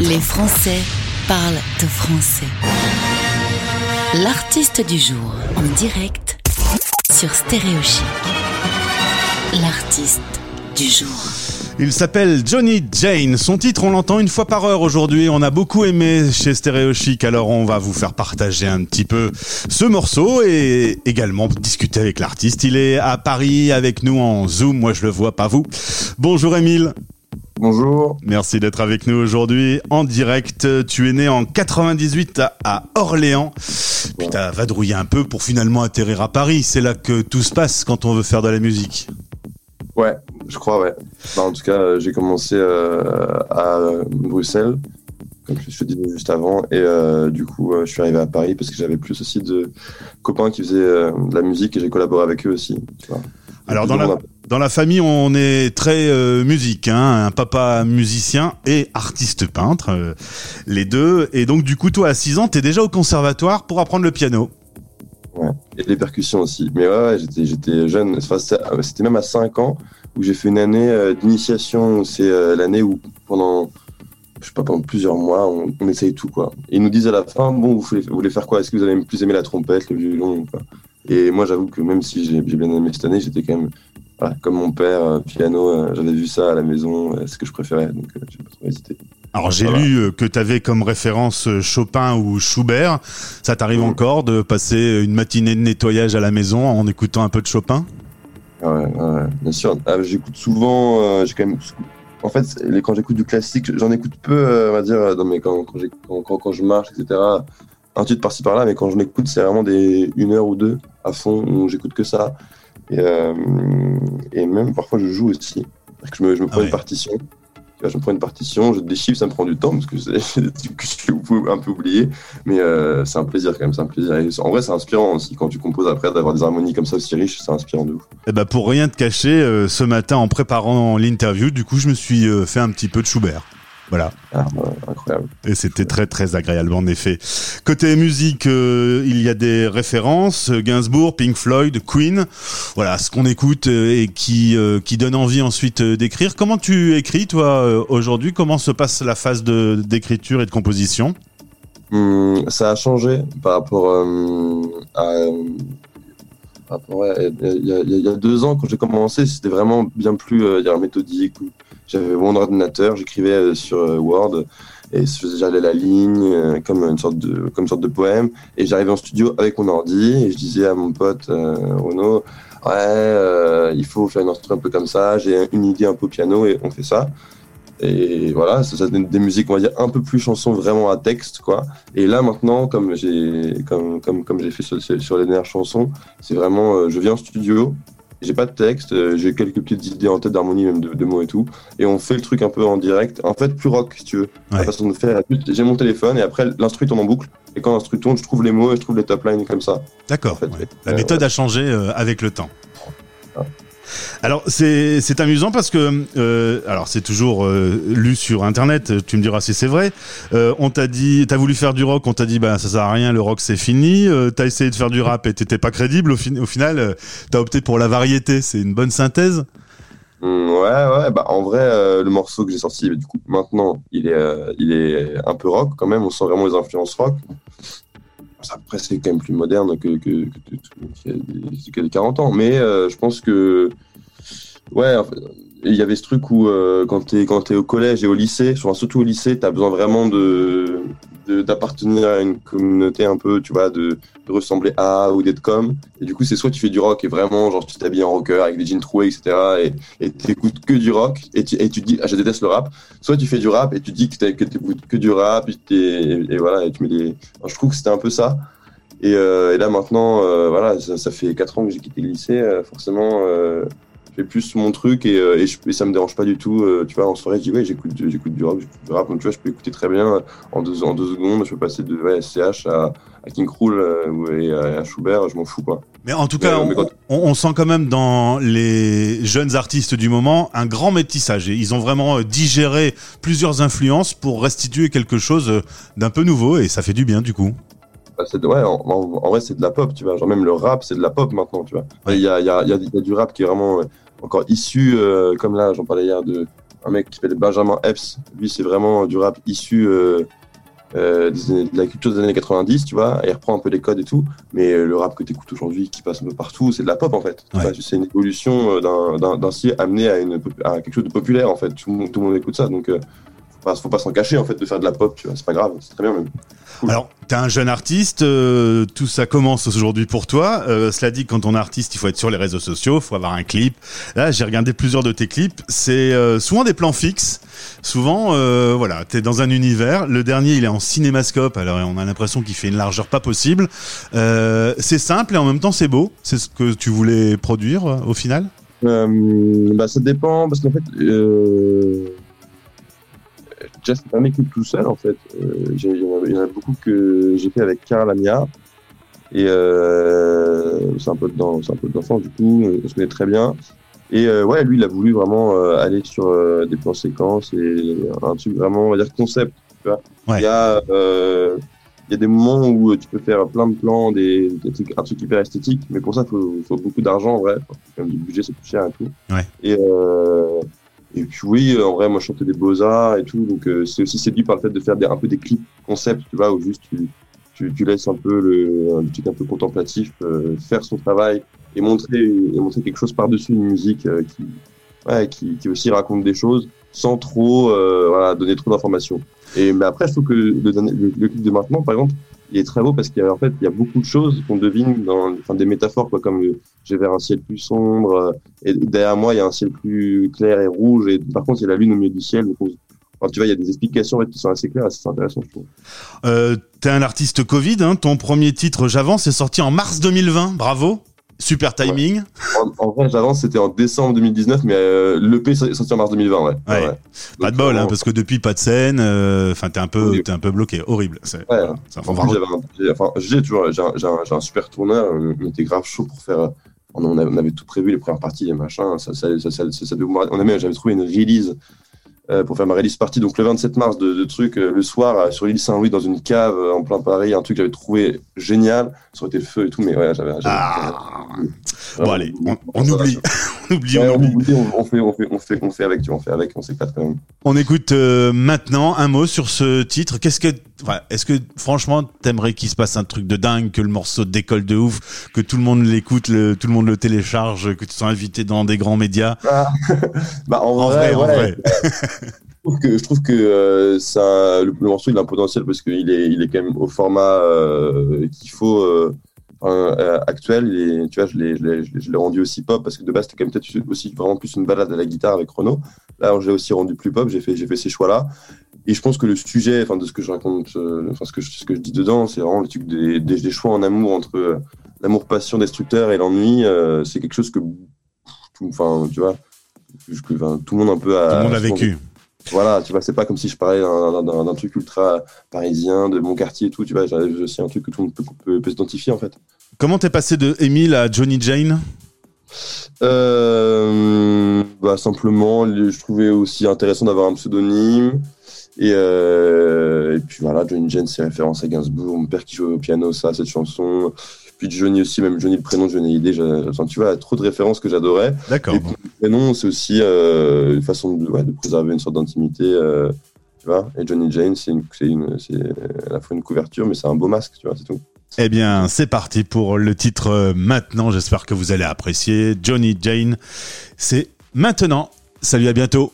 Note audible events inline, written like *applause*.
Les Français parlent de français. L'artiste du jour en direct sur Stéréochic. L'artiste du jour. Il s'appelle Johnny Jane. Son titre, on l'entend une fois par heure aujourd'hui. On a beaucoup aimé chez Stéréo Chic, alors on va vous faire partager un petit peu ce morceau et également discuter avec l'artiste. Il est à Paris avec nous en Zoom. Moi, je le vois, pas vous. Bonjour, Émile. Bonjour. Merci d'être avec nous aujourd'hui en direct. Tu es né en 98 à Orléans. Puis t'as vadrouillé un peu pour finalement atterrir à Paris. C'est là que tout se passe quand on veut faire de la musique. Ouais, je crois, ouais. Bah, en tout cas, euh, j'ai commencé euh, à Bruxelles, comme je te disais juste avant, et euh, du coup, euh, je suis arrivé à Paris parce que j'avais plus aussi de copains qui faisaient euh, de la musique et j'ai collaboré avec eux aussi. tu vois. Alors dans la. Dans la famille, on est très euh, musique, hein, un papa musicien et artiste peintre, euh, les deux. Et donc du coup, toi à 6 ans, t'es déjà au conservatoire pour apprendre le piano. Ouais. Et les percussions aussi. Mais ouais, ouais, j'étais, j'étais jeune. Euh, c'était même à 5 ans où j'ai fait une année euh, d'initiation. C'est l'année où pendant, je sais pas, pendant plusieurs mois, on, essaye tout, quoi. Et ils nous disent à la fin, bon, vous voulez, faire quoi? Est-ce que vous avez plus aimé la trompette, le violon pas? Et moi, j'avoue que même si j'ai bien aimé cette année, j'étais quand même, voilà, comme mon père, euh, piano, euh, j'avais vu ça à la maison, euh, c'est ce que je préférais, donc j'ai pas trop hésité. Alors j'ai Voilà. lu que t'avais comme référence Chopin ou Schubert. Ça t'arrive Mhm. encore de passer une matinée de nettoyage à la maison en écoutant un peu de Chopin? Ouais, bien sûr. Ah, j'écoute souvent, euh, j'ai quand même. En fait, les- quand j'écoute du classique, j'en écoute peu, euh, on va dire, dans mes, quand, quand, quand, quand, quand je marche, etc. Un titre par-ci par-là, mais quand je l'écoute, c'est vraiment des une heure ou deux à fond où j'écoute que ça. Et, euh, et même parfois, je joue aussi. Que je me, je me prends Ah ouais. une partition. Je me prends une partition, je déchiffre, ça me prend du temps parce que c'est *laughs* des trucs que j'ai un peu oublié. Mais euh, c'est un plaisir quand même, c'est un plaisir. Et en vrai, c'est inspirant aussi quand tu composes après d'avoir des harmonies comme ça aussi riches, c'est inspirant de ouf. Eh ben pour rien te cacher, euh, ce matin en préparant l'interview, du coup je me suis euh, fait un petit peu de Schubert. Voilà. Ah, incroyable. Et c'était très très agréable en effet. Côté musique, euh, il y a des références Gainsbourg, Pink Floyd, Queen. Voilà, ce qu'on écoute euh, et qui euh, qui donne envie ensuite d'écrire. Comment tu écris toi aujourd'hui? Comment se passe la phase de d'écriture et de composition? Hum, ça a changé par rapport euh, à. Il, y a, deux ans, quand j'ai commencé, c'était vraiment bien plus euh, méthodique. J'avais mon ordinateur, j'écrivais euh, sur euh, Word et j'allais la ligne comme une sorte de comme sorte de poème. Et j'arrivais en studio avec mon ordi et je disais à mon pote euh, Renaud, ouais, il faut faire une instru un peu comme ça. J'ai une idée un peu piano et on fait ça. Et voilà, ça, ça donne des musiques, on va dire, un peu plus chansons vraiment à texte, quoi. Et là, maintenant, comme j'ai, comme, comme, comme j'ai fait sur, sur les dernières chansons, c'est vraiment, euh, je viens en studio, j'ai pas de texte, euh, j'ai quelques petites idées en tête d'harmonie, même de, de mots et tout. Et on fait le truc un peu en direct. En fait, plus rock, si tu veux. La façon de faire. J'ai mon téléphone et après, l'instru tourne en boucle. Et quand l'instru tourne, je trouve les mots et je trouve les top lines comme ça. D'accord. En fait, ouais. La Euh, méthode a changé avec le temps. Alors c'est amusant parce que euh, alors c'est toujours euh, lu sur internet. Tu me diras si c'est vrai. Euh, on t'a dit, t'as voulu faire du rock, on t'a dit bah ça sert à rien, le rock c'est fini. Euh, t'as essayé de faire du rap et t'étais pas crédible. Au, fin- au final, euh, t'as opté pour la variété. C'est une bonne synthèse. Hum, ouais, ouais, bah en vrai, euh, le morceau que j'ai sorti, du coup, maintenant, il est, euh, il est un peu rock quand même, on sent vraiment les influences rock. Après, c'est quand même plus moderne que, que, que, que, des 40 ans, mais euh, je pense que, ouais, il y avait ce truc où euh, quand t'es t'es au collège et au lycée, surtout au lycée, t'as besoin vraiment de- d'appartenir à une communauté un peu, tu vois, de, de ressembler à ou d'être comme. Et du coup, c'est soit tu fais du rock et vraiment, genre, tu t'habilles en rocker avec des jeans troués, etc. Et et t'écoutes que du rock et tu, et tu dis, ah, je déteste le rap. Soit tu fais du rap et tu dis que t'écoutes que du rap et, et, et voilà, et tu mets des. Je trouve que c'était un peu ça. Et, euh, et là maintenant, euh, voilà, ça, ça fait 4 ans que j'ai quitté le lycée, euh, forcément. Fais plus mon truc et, euh, et, je, et ça me dérange pas du tout. euh, tu vois, en soirée, je dis ouais, j'écoute du- j'écoute du rock, j'écoute du rap. Donc tu vois, je peux écouter très bien euh, en deux, en deux secondes. Je peux passer de ouais, SCH à, à King Krul ou- et à, Schubert, je m'en fous quoi. Mais en tout cas, on, mais quand- on- on sent quand même dans les jeunes artistes du moment un grand métissage. Et ils ont vraiment digéré plusieurs influences pour restituer quelque chose d'un peu nouveau et ça fait du bien du coup. Bah, de- ouais, en, en- en vrai, c'est de la pop, tu vois. Genre, même le rap, c'est de la pop maintenant, tu vois. Il y, a, il y, a, y a- y a du rap qui est vraiment euh, encore issu, euh, comme là, j'en parlais hier, de, un mec qui s'appelle Benjamin Epps. Lui, c'est vraiment du rap issu euh, euh, des de la culture des années 90, tu vois. Il reprend un peu les codes et tout. Mais le rap que tu écoutes aujourd'hui, qui passe un peu partout, c'est de la pop, en fait. Ouais. C'est une évolution d'un- style amené à, une, à quelque chose de populaire, en fait. Tout tout le monde écoute ça. Donc, faut pas, faut pas s'en cacher, en fait, de faire de la pop, tu vois. C'est pas grave, c'est très bien même. Cool. Alors, t'es un jeune artiste, euh, tout ça commence aujourd'hui pour toi. Euh, cela dit, quand on est artiste, il faut être sur les réseaux sociaux, il faut avoir un clip. Là, j'ai regardé plusieurs de tes clips. C'est euh, souvent des plans fixes. Souvent, euh, voilà, t'es dans un univers. Le dernier, il est en cinémascope. Alors, on a l'impression qu'il fait une largeur pas possible. Euh, c'est simple et en même temps, c'est beau. C'est ce que tu voulais produire euh, au final? Euh, bah, ça dépend, parce qu'en fait, euh, déjà, c'est pas mes clips tout seul, en fait. Euh, j'ai- Il y, en a- beaucoup que j'ai fait avec Karl Lamia. Et euh, c'est un peu dedans, c'est un peu d'enfant, du coup, on se connaît très bien. Et euh, ouais, lui, il a voulu vraiment euh, aller sur euh, des plans séquences et un truc vraiment, on va dire, concept. Tu vois. Ouais. Il y a, euh, il y a des moments où tu peux faire plein de plans, des, des trucs, un truc hyper esthétique, mais pour ça, il faut, faut beaucoup d'argent, en vrai. Même du budget, c'est plus cher et tout. Ouais. Et, euh, et puis oui, en vrai, moi, je chantais des beaux-arts et tout, donc euh, c'est aussi séduit par le fait de faire des, un peu des clips concept, tu vois, où juste tu, tu, tu laisses un peu le, un truc un peu contemplatif euh, faire son travail et montrer, et montrer quelque chose par-dessus une musique euh, qui, ouais, qui, qui aussi raconte des choses sans trop euh, voilà, donner trop d'informations. Et mais après, je trouve que le, le clip de maintenant, par exemple, il est très beau parce qu'il fait il y a beaucoup de choses qu'on devine dans enfin des métaphores quoi comme le, j'ai vers un ciel plus sombre euh, et derrière moi il y a un ciel plus clair et rouge et par contre il y a la lune au milieu du ciel donc tu vois il y a des explications en fait, qui sont assez claires et c'est intéressant je trouve Euh, t'es un artiste Covid. Hein, ton premier titre, J'avance, est sorti en mars 2020. Bravo. Super timing. en, en vrai j'avance c'était en décembre 2019 mais euh, l'EP est sorti en mars 2020 ouais, Ouais. Pas de bol, hein, parce que depuis pas de scène, euh, enfin t'es un peu, un peu bloqué, horrible. Voilà, j'ai- enfin, j'ai, tu vois, j'ai un, super tourneur, on était grave chaud pour faire. euh, On on avait, on avait tout prévu, les premières parties, les machins. Ça, ça, ça, ça, ça- ça devait- on avait, j'avais trouvé une release euh, pour faire ma release party. Donc le 27 mars de, de truc, euh, le soir, euh, sur l'île Saint-Louis, dans une cave euh, en plein Paris, un truc que j'avais trouvé génial. Ça aurait été le feu et tout, mais ouais, j'avais. Ah. Bon allez, on, on oublie, *laughs* oublie, Ouais, on on, oublie. oublie, on, on fait, on fait, on fait, on fait avec, tu vois, on fait avec, on s'éclate quand même. On écoute euh, maintenant un mot sur ce titre. Qu'est-ce que, enfin, est-ce que franchement t'aimerais qu'il se passe un truc de dingue, que le morceau décolle de ouf, que tout le monde l'écoute, le, tout le monde le télécharge, que tu sois invité dans des grands médias? *laughs* Bah, en, En vrai, en ouais, vrai. *laughs* Je trouve que, je trouve que euh, ça, le, le morceau il a un potentiel parce qu'il est, il est quand même au format euh, qu'il faut euh, euh, actuel. Et tu vois, je l'ai, je l'ai, je rendu aussi pop parce que de base c'était quand même peut-être aussi vraiment plus une balade à la guitare avec Renaud. Là, je l'ai aussi rendu plus pop. J'ai fait, j'ai fait ces choix-là. Et je pense que le sujet, enfin de ce que je raconte, euh, enfin ce que je, ce que je dis dedans, c'est vraiment le truc des, des, des choix en amour entre euh, l'amour passion destructeur et l'ennui. euh, c'est quelque chose que, tout, enfin, tu vois, que, enfin, tout le monde un peu a. Tout le monde a vécu. voilà, tu vois, c'est pas comme si je parlais d'un- d'un d'un truc ultra parisien, de mon quartier et tout, tu vois, j'ai aussi un truc que tout le monde peut, peut, peut s'identifier en fait. Comment t'es passé de Emile à Johnny Jane Euh, bah, simplement, je trouvais aussi intéressant d'avoir un pseudonyme. Et, euh, et puis voilà, Johnny Jane, c'est référence à Gainsbourg, mon père qui jouait au piano, ça, cette chanson. Puis Johnny aussi, même Johnny, le prénom Johnny Hallyday, enfin, tu vois, trop de références que j'adorais. D'accord. Et puis, le prénom, c'est aussi euh, une façon de, ouais, de préserver une sorte d'intimité. euh, tu vois Et Johnny Jane, c'est à la fois une couverture, mais c'est un beau masque, tu vois, c'est tout. Eh bien, c'est parti pour le titre euh, maintenant. J'espère que vous allez apprécier. Johnny Jane, c'est maintenant. Salut, à bientôt.